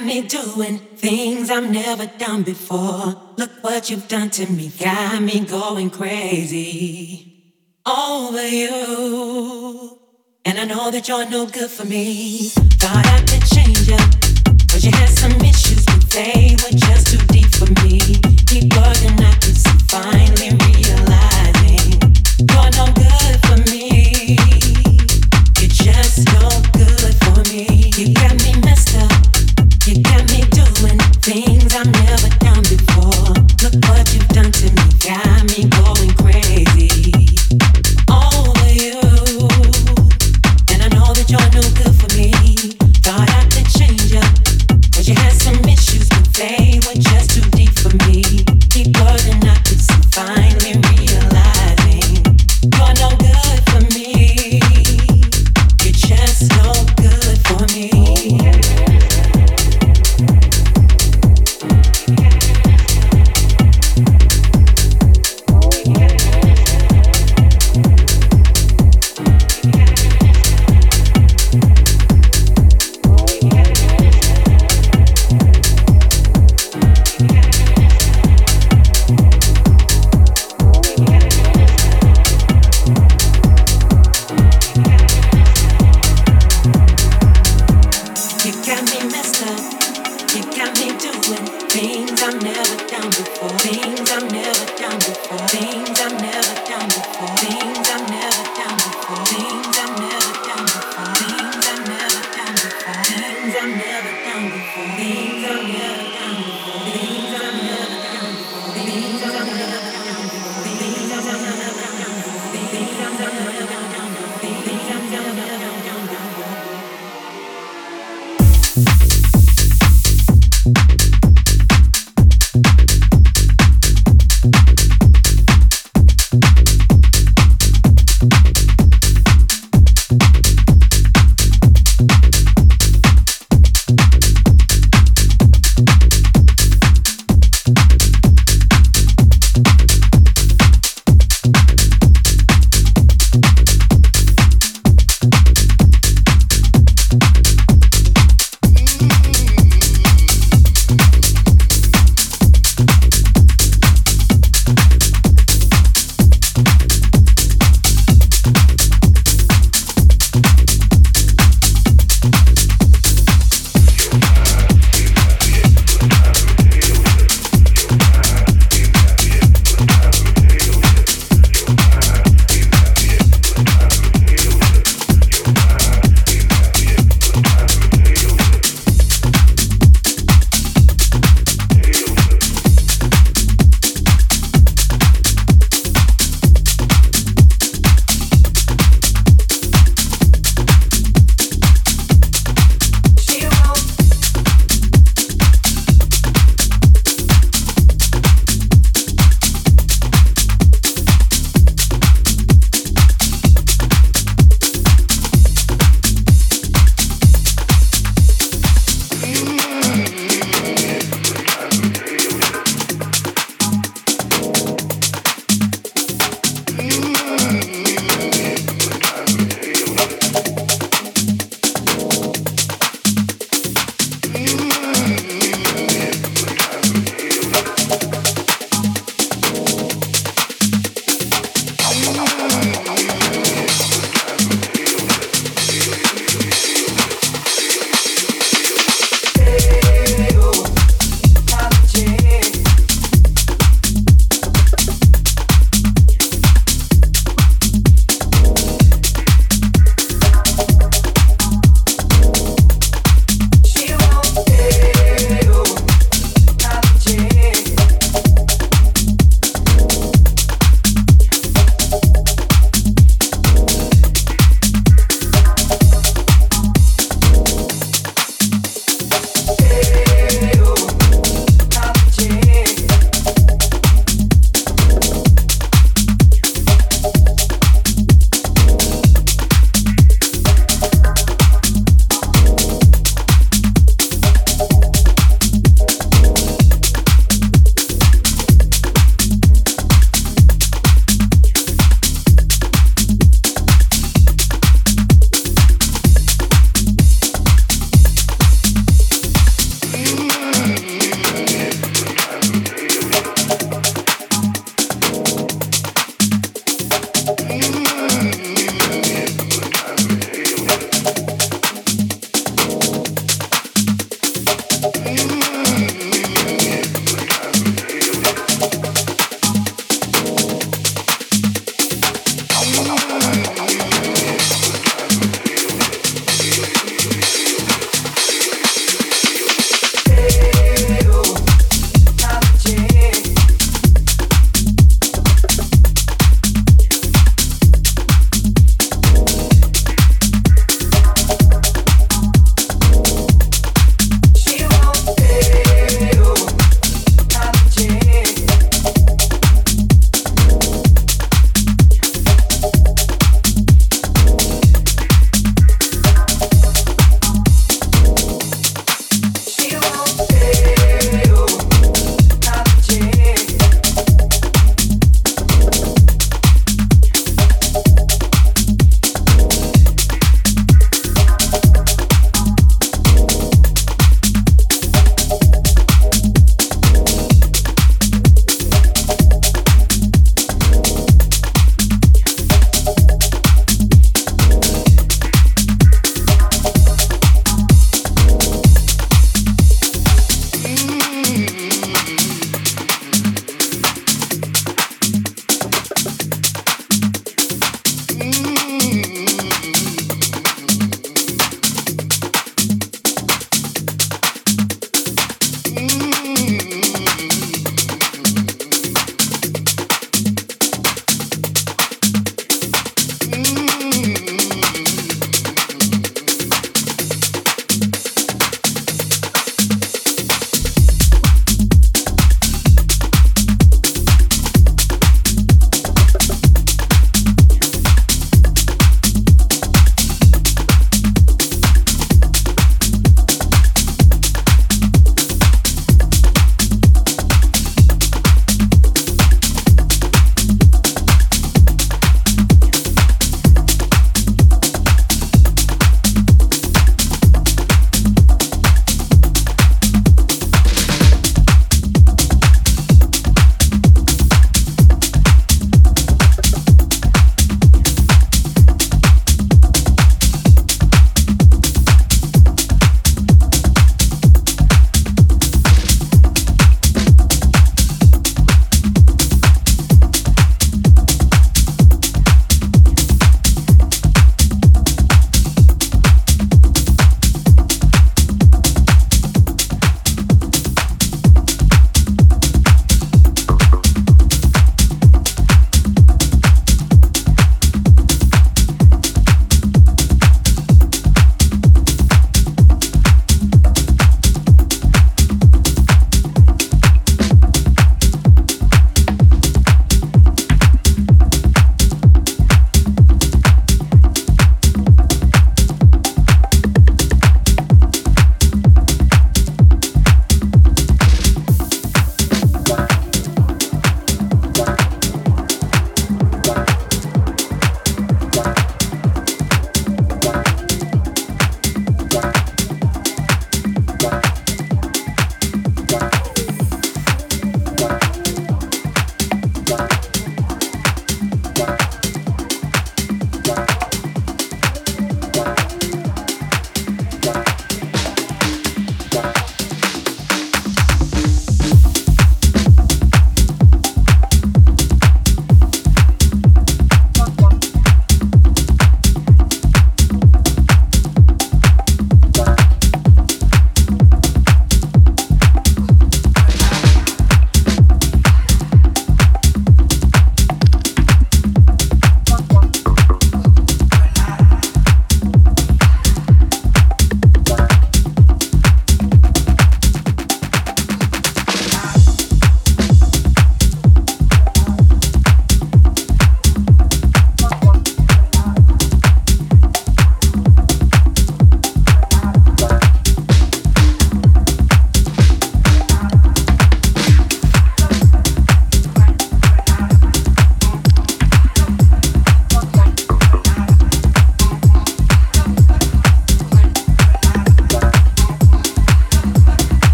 got me doing things I've never done before. Look what you've done to me. Got me going crazy over you. And I know that you're no good for me. Thought I could change you. But you had some issues, but they were just too deep for me. Keep bugging, I could finally realizing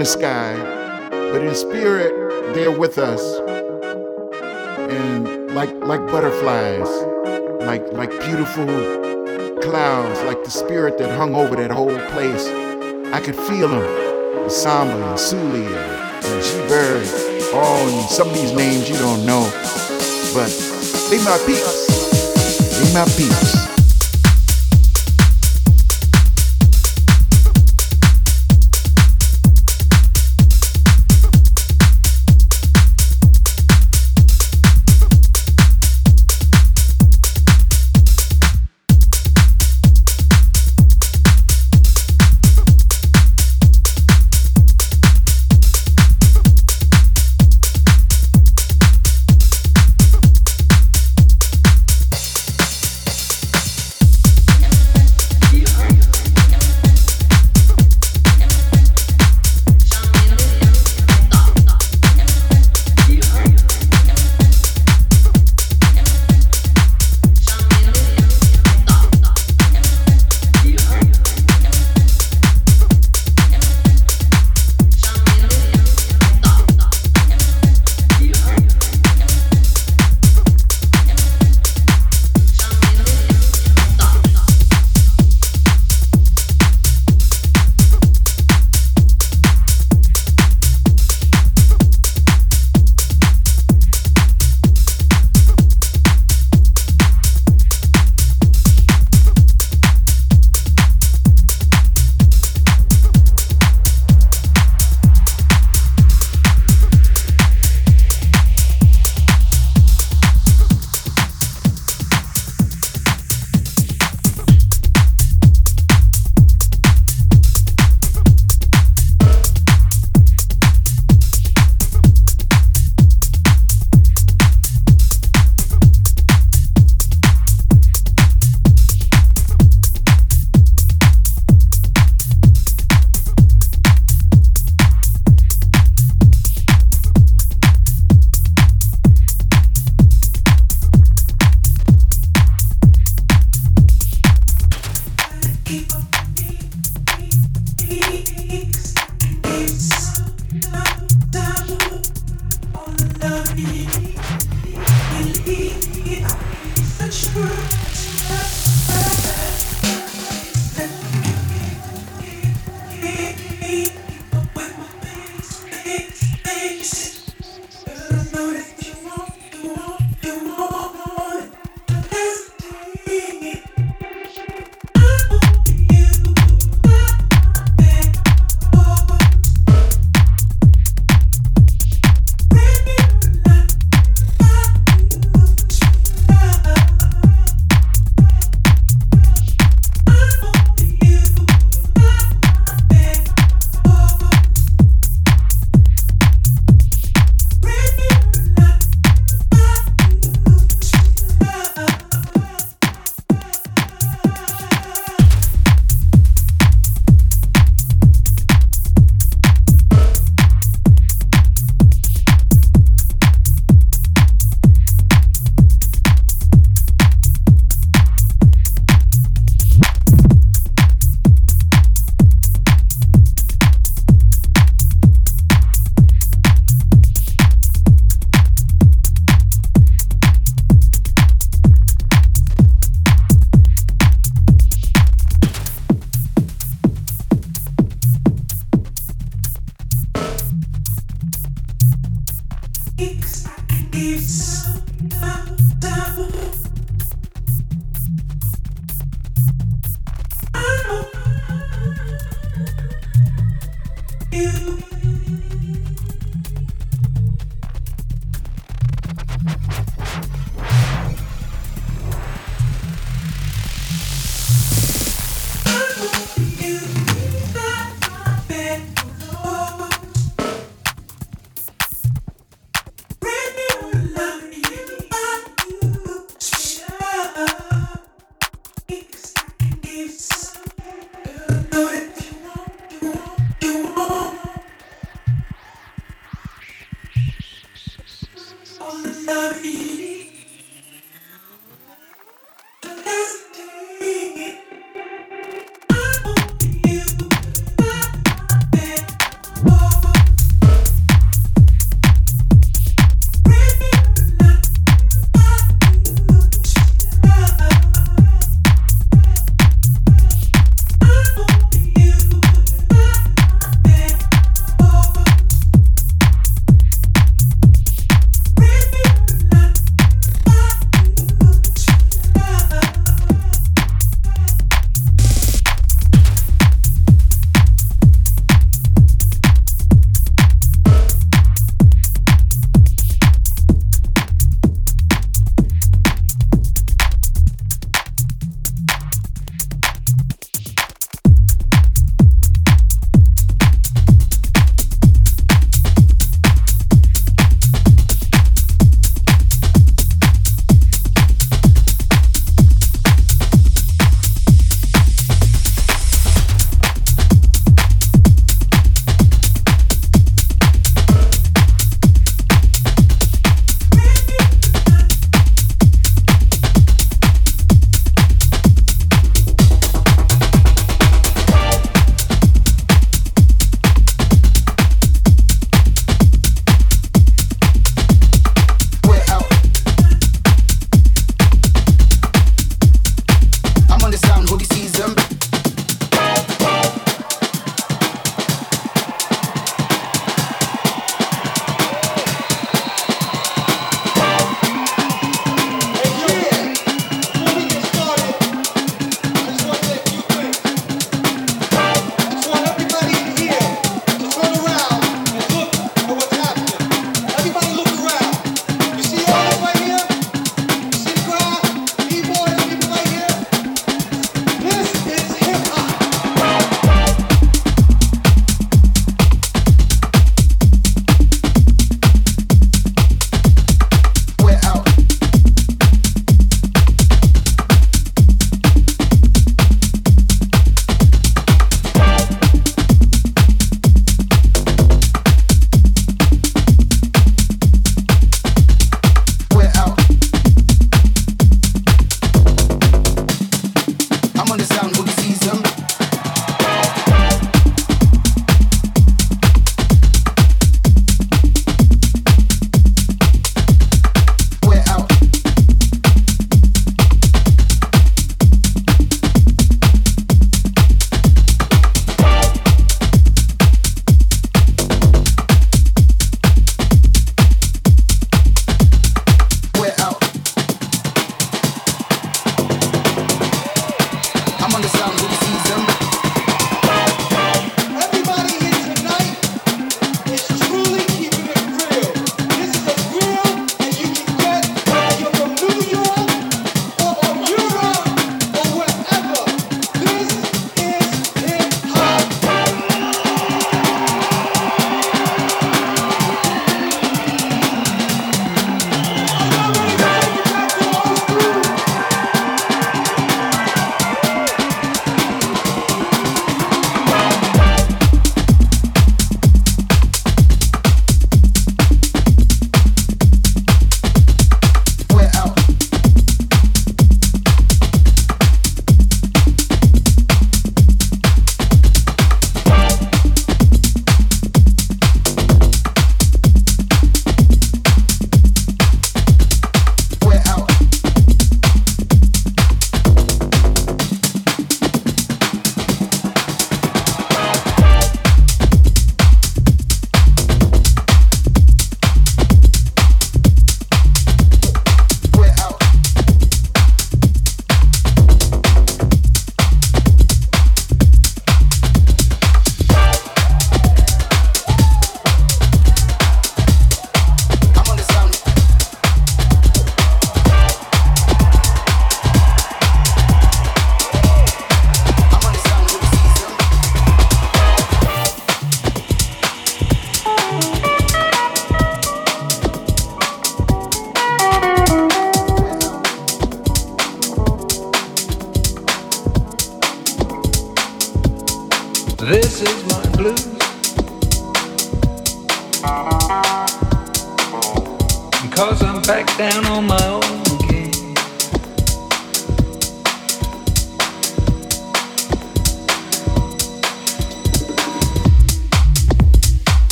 the sky, but in spirit, they're with us. And like like butterflies, like like beautiful clouds, like the spirit that hung over that whole place. I could feel them. Samba and Suli and, and G-Bird, all and some of these names you don't know. But they my peeps. They my peeps.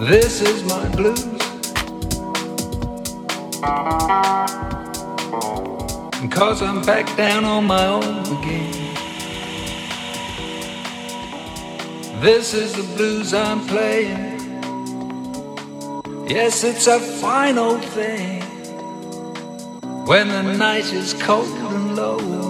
This is my blues. Cause I'm back down on my own again. This is the blues I'm playing. Yes, it's a fine old thing when the night is cold and low.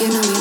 You know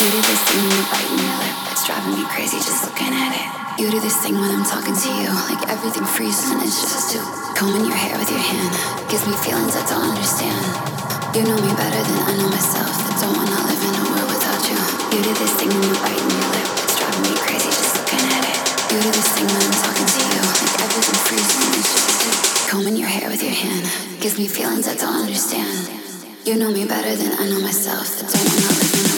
You do this thing when you bite me lip It's driving me crazy just looking at it. You do this thing when I'm talking to you, like everything freezes and it's just too. Combing your hair with your hand gives me feelings I don't understand. You know me better than I know myself. I don't wanna live in a world without you. You do this thing when you bite me lip It's driving me crazy just looking at it. You do this thing when I'm talking to you, like everything freezes and it's just too. Combing your hair with your hand gives me feelings I don't understand. You know me better than I know myself. I don't wanna live in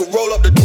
could roll up the